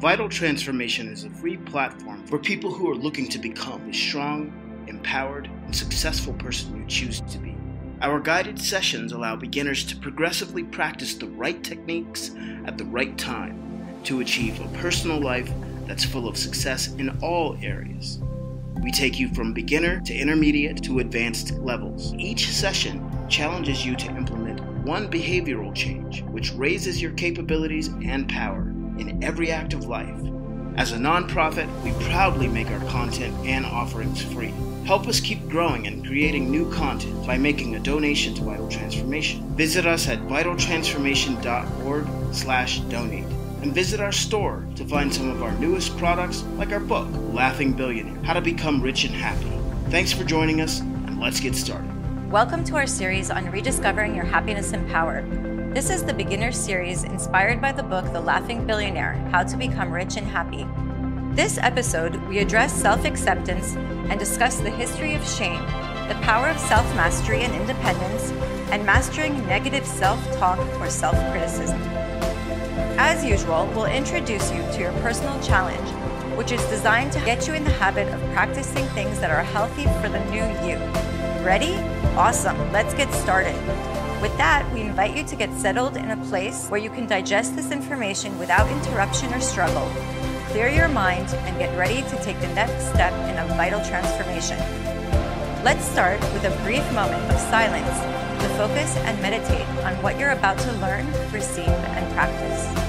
Vital Transformation is a free platform for people who are looking to become the strong, empowered, and successful person you choose to be. Our guided sessions allow beginners to progressively practice the right techniques at the right time to achieve a personal life that's full of success in all areas. We take you from beginner to intermediate to advanced levels. Each session challenges you to implement one behavioral change, which raises your capabilities and power in every act of life. As a nonprofit, we proudly make our content and offerings free. Help us keep growing and creating new content by making a donation to Vital Transformation. Visit us at vitaltransformation.org/donate and visit our store to find some of our newest products like our book, Laughing Billionaire: How to Become Rich and Happy. Thanks for joining us and let's get started. Welcome to our series on rediscovering your happiness and power. This is the beginner series inspired by the book The Laughing Billionaire How to Become Rich and Happy. This episode, we address self acceptance and discuss the history of shame, the power of self mastery and independence, and mastering negative self talk or self criticism. As usual, we'll introduce you to your personal challenge, which is designed to get you in the habit of practicing things that are healthy for the new you. Ready? Awesome, let's get started. With that, we invite you to get settled in a place where you can digest this information without interruption or struggle. Clear your mind and get ready to take the next step in a vital transformation. Let's start with a brief moment of silence to focus and meditate on what you're about to learn, receive, and practice.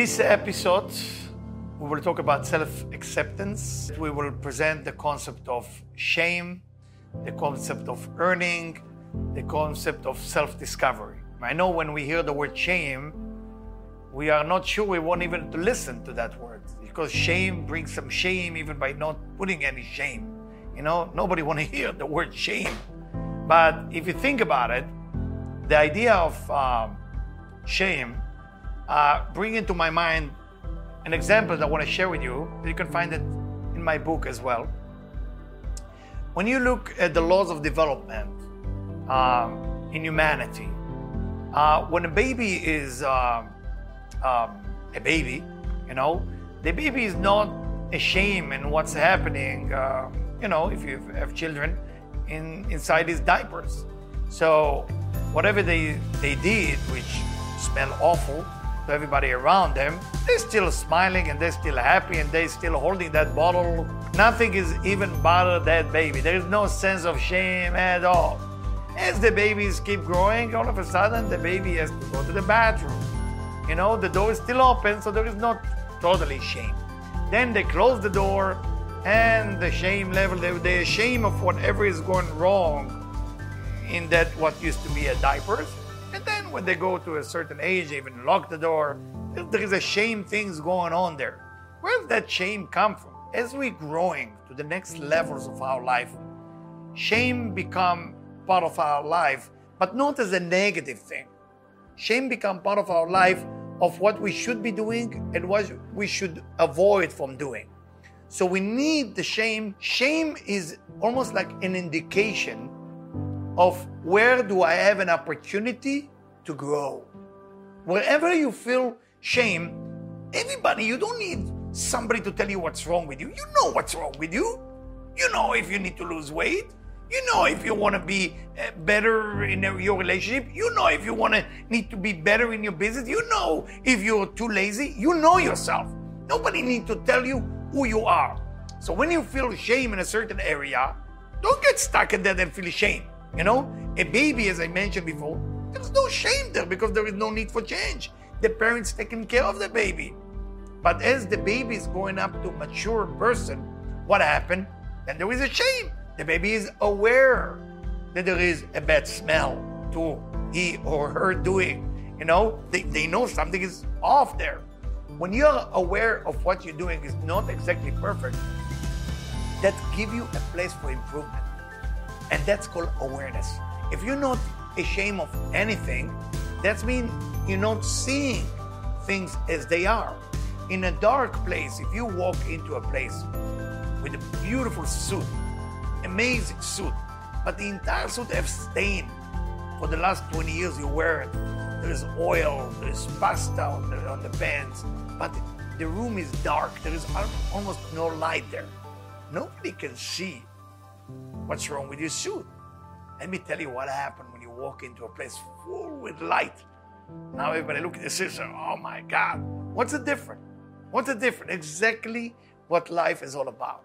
This episode, we will talk about self acceptance. We will present the concept of shame, the concept of earning, the concept of self discovery. I know when we hear the word shame, we are not sure we want even to listen to that word because shame brings some shame even by not putting any shame. You know, nobody want to hear the word shame. But if you think about it, the idea of um, shame uh, bring into my mind an example that I want to share with you. You can find it in my book as well. When you look at the laws of development um, in humanity, uh, when a baby is uh, um, a baby, you know, the baby is not ashamed in what's happening. Uh, you know, if you have children in inside his diapers, so whatever they they did, which smell awful, to everybody around them, they're still smiling and they're still happy and they're still holding that bottle. Nothing is even bothered that baby. There is no sense of shame at all. As the babies keep growing, all of a sudden the baby has to go to the bathroom. You know, the door is still open, so there is not totally shame. Then they close the door and the shame level, the, the shame of whatever is going wrong in that what used to be a diapers when they go to a certain age, they even lock the door. There is a shame things going on there. Where does that shame come from? As we're growing to the next levels of our life, shame become part of our life, but not as a negative thing. Shame become part of our life of what we should be doing and what we should avoid from doing. So we need the shame. Shame is almost like an indication of where do I have an opportunity to grow. Wherever you feel shame, everybody, you don't need somebody to tell you what's wrong with you. You know what's wrong with you. You know if you need to lose weight. You know if you want to be uh, better in your relationship. You know if you want to need to be better in your business. You know if you're too lazy. You know yourself. Nobody needs to tell you who you are. So when you feel shame in a certain area, don't get stuck in that and feel shame. You know, a baby, as I mentioned before, there's no shame there because there is no need for change. The parents taking care of the baby. But as the baby is going up to mature person, what happened? Then there is a shame. The baby is aware that there is a bad smell to he or her doing. You know, they, they know something is off there. When you're aware of what you're doing is not exactly perfect, that give you a place for improvement. And that's called awareness. If you're not ashamed of anything, that means you're not seeing things as they are. In a dark place, if you walk into a place with a beautiful suit, amazing suit, but the entire suit has stain for the last 20 years you wear it. There's oil, there's pasta on the, on the pants, but the room is dark. There is almost no light there. Nobody can see what's wrong with your suit. Let me tell you what happened walk into a place full with light. Now everybody look at the sister. Oh my God, what's the difference? What's the difference? Exactly what life is all about.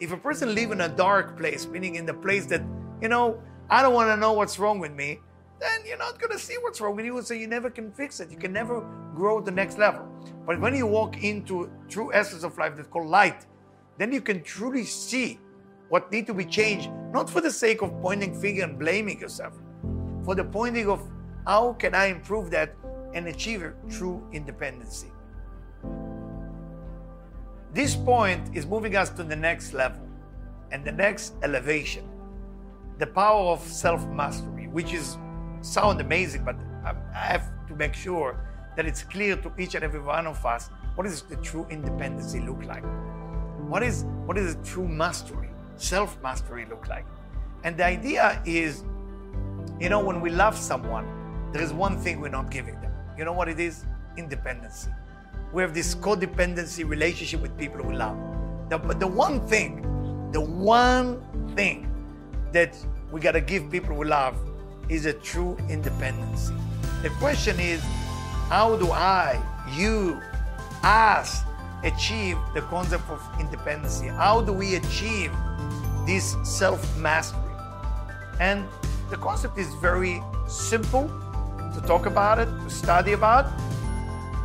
If a person live in a dark place, meaning in the place that, you know, I don't want to know what's wrong with me, then you're not going to see what's wrong with you. So you never can fix it. You can never grow to the next level. But when you walk into true essence of life that's called light, then you can truly see what need to be changed, not for the sake of pointing finger and blaming yourself, for the pointing of how can I improve that and achieve true independency. This point is moving us to the next level and the next elevation. The power of self-mastery, which is sound amazing, but I have to make sure that it's clear to each and every one of us what does the true independency look like? What is what is the true mastery, self-mastery look like? And the idea is, you know, when we love someone, there is one thing we're not giving them. You know what it is? Independency. We have this codependency relationship with people we love. The, but the one thing, the one thing that we got to give people we love is a true independency. The question is, how do I, you, us, achieve the concept of independency? How do we achieve this self mastery? And the concept is very simple to talk about it, to study about.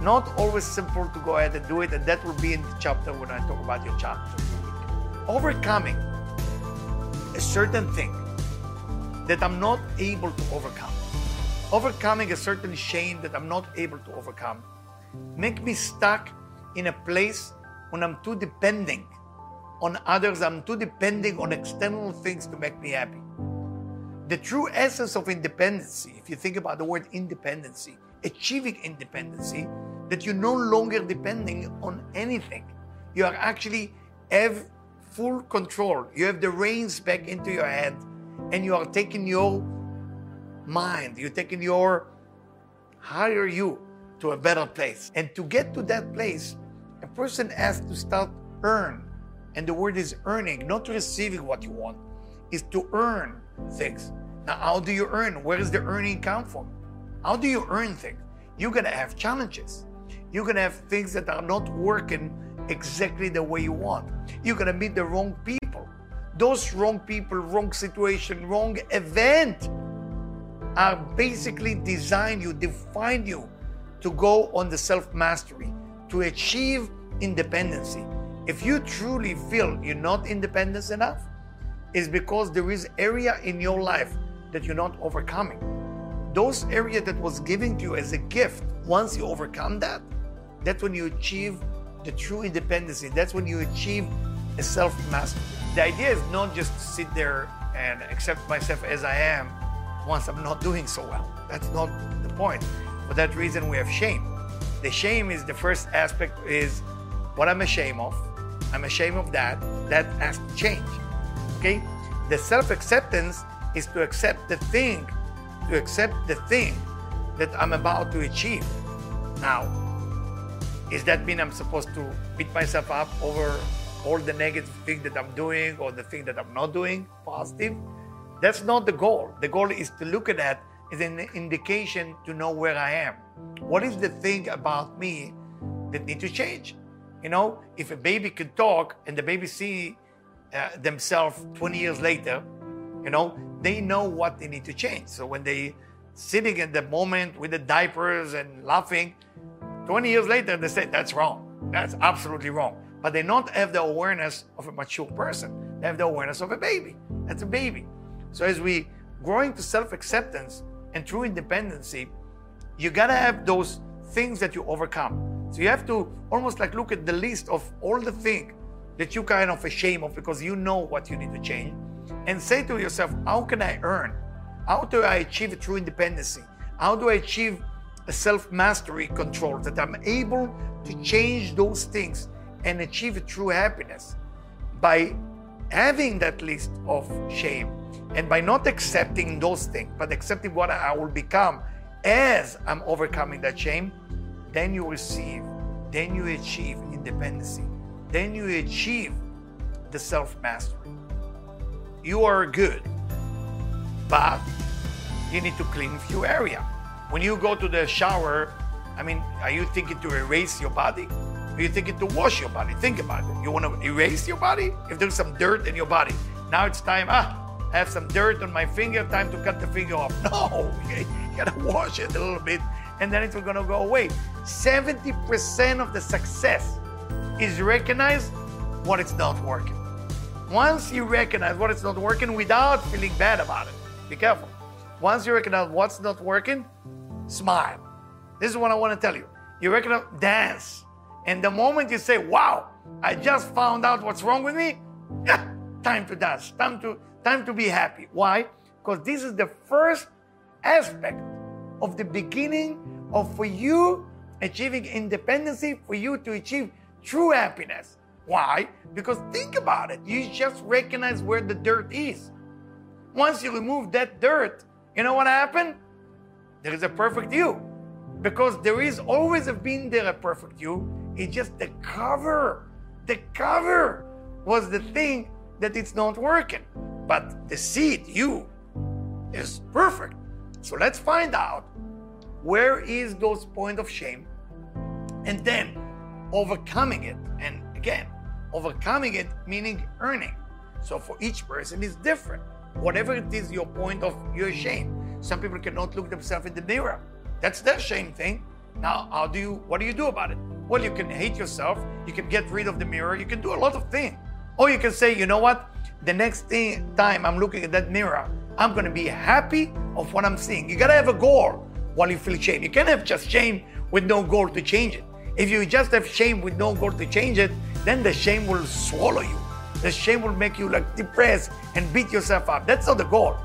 Not always simple to go ahead and do it, and that will be in the chapter when I talk about your chapter. Overcoming a certain thing that I'm not able to overcome. Overcoming a certain shame that I'm not able to overcome. Make me stuck in a place when I'm too depending on others, I'm too depending on external things to make me happy. The true essence of independency, if you think about the word independency, achieving independency, that you're no longer depending on anything. You are actually have full control. You have the reins back into your hand and you are taking your mind, you're taking your higher you to a better place. And to get to that place, a person has to start earn. And the word is earning, not receiving what you want, is to earn things. Now, how do you earn? Where does the earning come from? How do you earn things? You're gonna have challenges. You're gonna have things that are not working exactly the way you want. You're gonna meet the wrong people those wrong people, wrong situation, wrong event are basically designed you, define you to go on the self mastery, to achieve independency. If you truly feel you're not independent enough, it's because there is area in your life that you're not overcoming. Those area that was given to you as a gift, once you overcome that, that's when you achieve the true independency. That's when you achieve a self mastery. The idea is not just to sit there and accept myself as I am once I'm not doing so well. That's not the point. For that reason, we have shame. The shame is the first aspect is what I'm ashamed of. I'm ashamed of that. That has to change. Okay? The self-acceptance is to accept the thing, to accept the thing that I'm about to achieve. Now, is that mean I'm supposed to beat myself up over all the negative thing that I'm doing or the thing that I'm not doing positive. That's not the goal. The goal is to look at that as an indication to know where I am. What is the thing about me that need to change? You know, if a baby could talk and the baby see uh, themselves 20 years later, you know, they know what they need to change. So when they sitting at the moment with the diapers and laughing, 20 years later they say that's wrong. That's absolutely wrong but they don't have the awareness of a mature person. They have the awareness of a baby. That's a baby. So as we growing to self-acceptance and true independency, you gotta have those things that you overcome. So you have to almost like look at the list of all the things that you kind of ashamed of because you know what you need to change, and say to yourself, how can I earn? How do I achieve true independency? How do I achieve a self mastery control that I'm able to change those things and achieve true happiness by having that list of shame and by not accepting those things, but accepting what I will become as I'm overcoming that shame, then you receive, then you achieve independency, then you achieve the self mastery. You are good, but you need to clean few area. When you go to the shower, I mean, are you thinking to erase your body? Are you thinking to wash your body? Think about it. You want to erase your body? If there's some dirt in your body, now it's time, ah, I have some dirt on my finger, time to cut the finger off. No, you gotta wash it a little bit and then it's gonna go away. 70% of the success is recognize what it's not working. Once you recognize what it's not working without feeling bad about it, be careful. Once you recognize what's not working, smile. This is what I want to tell you. You recognize, dance. And the moment you say, wow, I just found out what's wrong with me, yeah, time to dance, time to, time to be happy. Why? Because this is the first aspect of the beginning of for you achieving independency, for you to achieve true happiness. Why? Because think about it. You just recognize where the dirt is. Once you remove that dirt, you know what happened? There is a perfect you. Because there is always been there a perfect you. It's just the cover. The cover was the thing that it's not working. But the seed, you, is perfect. So let's find out where is those point of shame and then overcoming it. And again, overcoming it meaning earning. So for each person is different. Whatever it is your point of your shame. Some people cannot look themselves in the mirror. That's their shame thing. Now, how do you what do you do about it? Well, you can hate yourself, you can get rid of the mirror, you can do a lot of things. Or you can say, you know what? The next thing, time I'm looking at that mirror, I'm gonna be happy of what I'm seeing. You gotta have a goal while you feel shame. You can't have just shame with no goal to change it. If you just have shame with no goal to change it, then the shame will swallow you. The shame will make you like depressed and beat yourself up. That's not the goal.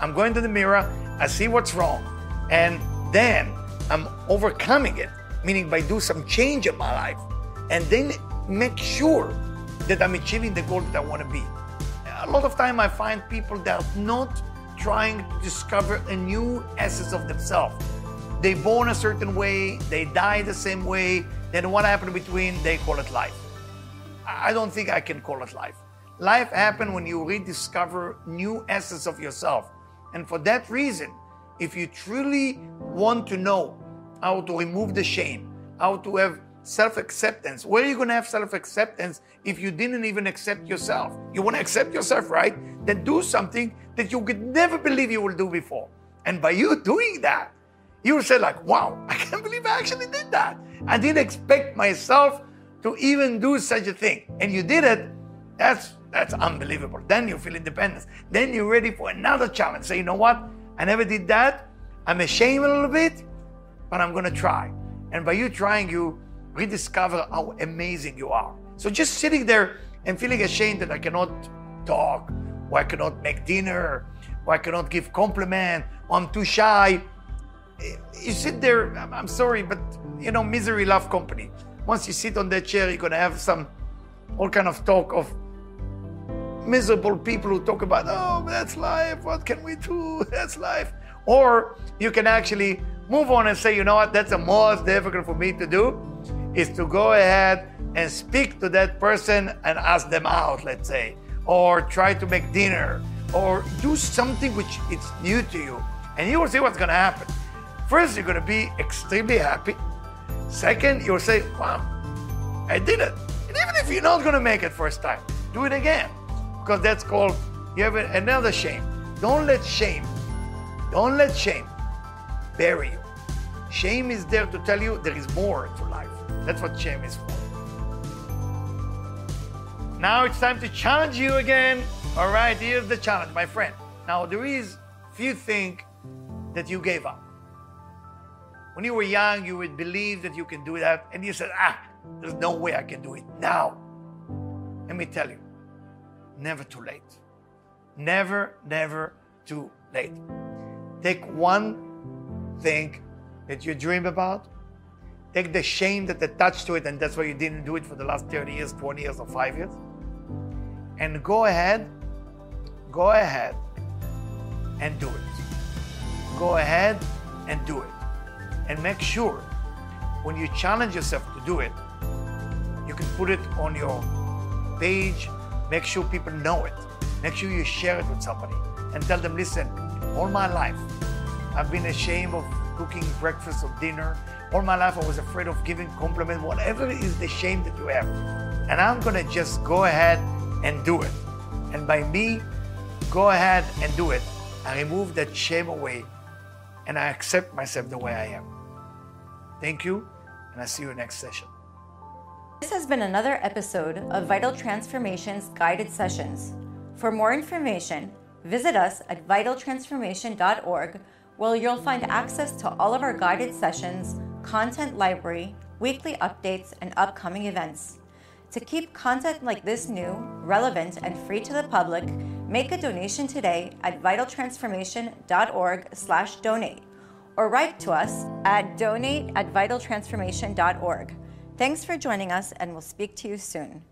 I'm going to the mirror, I see what's wrong, and then I'm overcoming it, meaning by do some change in my life, and then make sure that I'm achieving the goal that I want to be. A lot of time I find people that are not trying to discover a new essence of themselves. They born a certain way, they die the same way, then what happened between, they call it life. I don't think I can call it life. Life happens when you rediscover new essence of yourself. And for that reason, if you truly want to know how to remove the shame, how to have self acceptance, where are you going to have self acceptance if you didn't even accept yourself? You want to accept yourself, right? Then do something that you could never believe you will do before. And by you doing that, you will say, like, wow, I can't believe I actually did that. I didn't expect myself to even do such a thing. And you did it. That's that's unbelievable. Then you feel independence. Then you're ready for another challenge. Say, you know what? I never did that. I'm ashamed a little bit, but I'm gonna try. And by you trying, you rediscover how amazing you are. So just sitting there and feeling ashamed that I cannot talk, or I cannot make dinner, or I cannot give compliment, or I'm too shy. You sit there, I'm sorry, but you know, misery love company. Once you sit on that chair, you're gonna have some all kind of talk of miserable people who talk about, oh, that's life, what can we do? That's life. Or you can actually move on and say, you know what, that's the most difficult for me to do, is to go ahead and speak to that person and ask them out, let's say, or try to make dinner, or do something which is new to you. And you will see what's gonna happen. First, you're gonna be extremely happy. Second, you'll say, wow, I did it. And even if you're not gonna make it first time, do it again. Because that's called, you have another shame. Don't let shame, don't let shame bury you. Shame is there to tell you there is more to life. That's what shame is for. Now it's time to challenge you again. All right, here's the challenge, my friend. Now there is few things that you gave up. When you were young, you would believe that you can do that, and you said, ah, there's no way I can do it now. Let me tell you, never too late. Never, never too late. Take one thing that you dream about, take the shame that attached to it, and that's why you didn't do it for the last 30 years, 20 years, or five years, and go ahead, go ahead and do it. Go ahead and do it. And make sure when you challenge yourself to do it, you can put it on your page, make sure people know it. Make sure you share it with somebody and tell them, listen, all my life, I've been ashamed of cooking breakfast or dinner. All my life, I was afraid of giving compliment, whatever is the shame that you have. And I'm gonna just go ahead and do it. And by me, go ahead and do it, I remove that shame away and I accept myself the way I am. Thank you, and I see you next session. This has been another episode of Vital Transformations Guided Sessions. For more information, visit us at vitaltransformation.org, where you'll find access to all of our guided sessions, content library, weekly updates, and upcoming events. To keep content like this new, relevant, and free to the public, make a donation today at vitaltransformation.org/donate or write to us at donate at. Thanks for joining us, and we'll speak to you soon.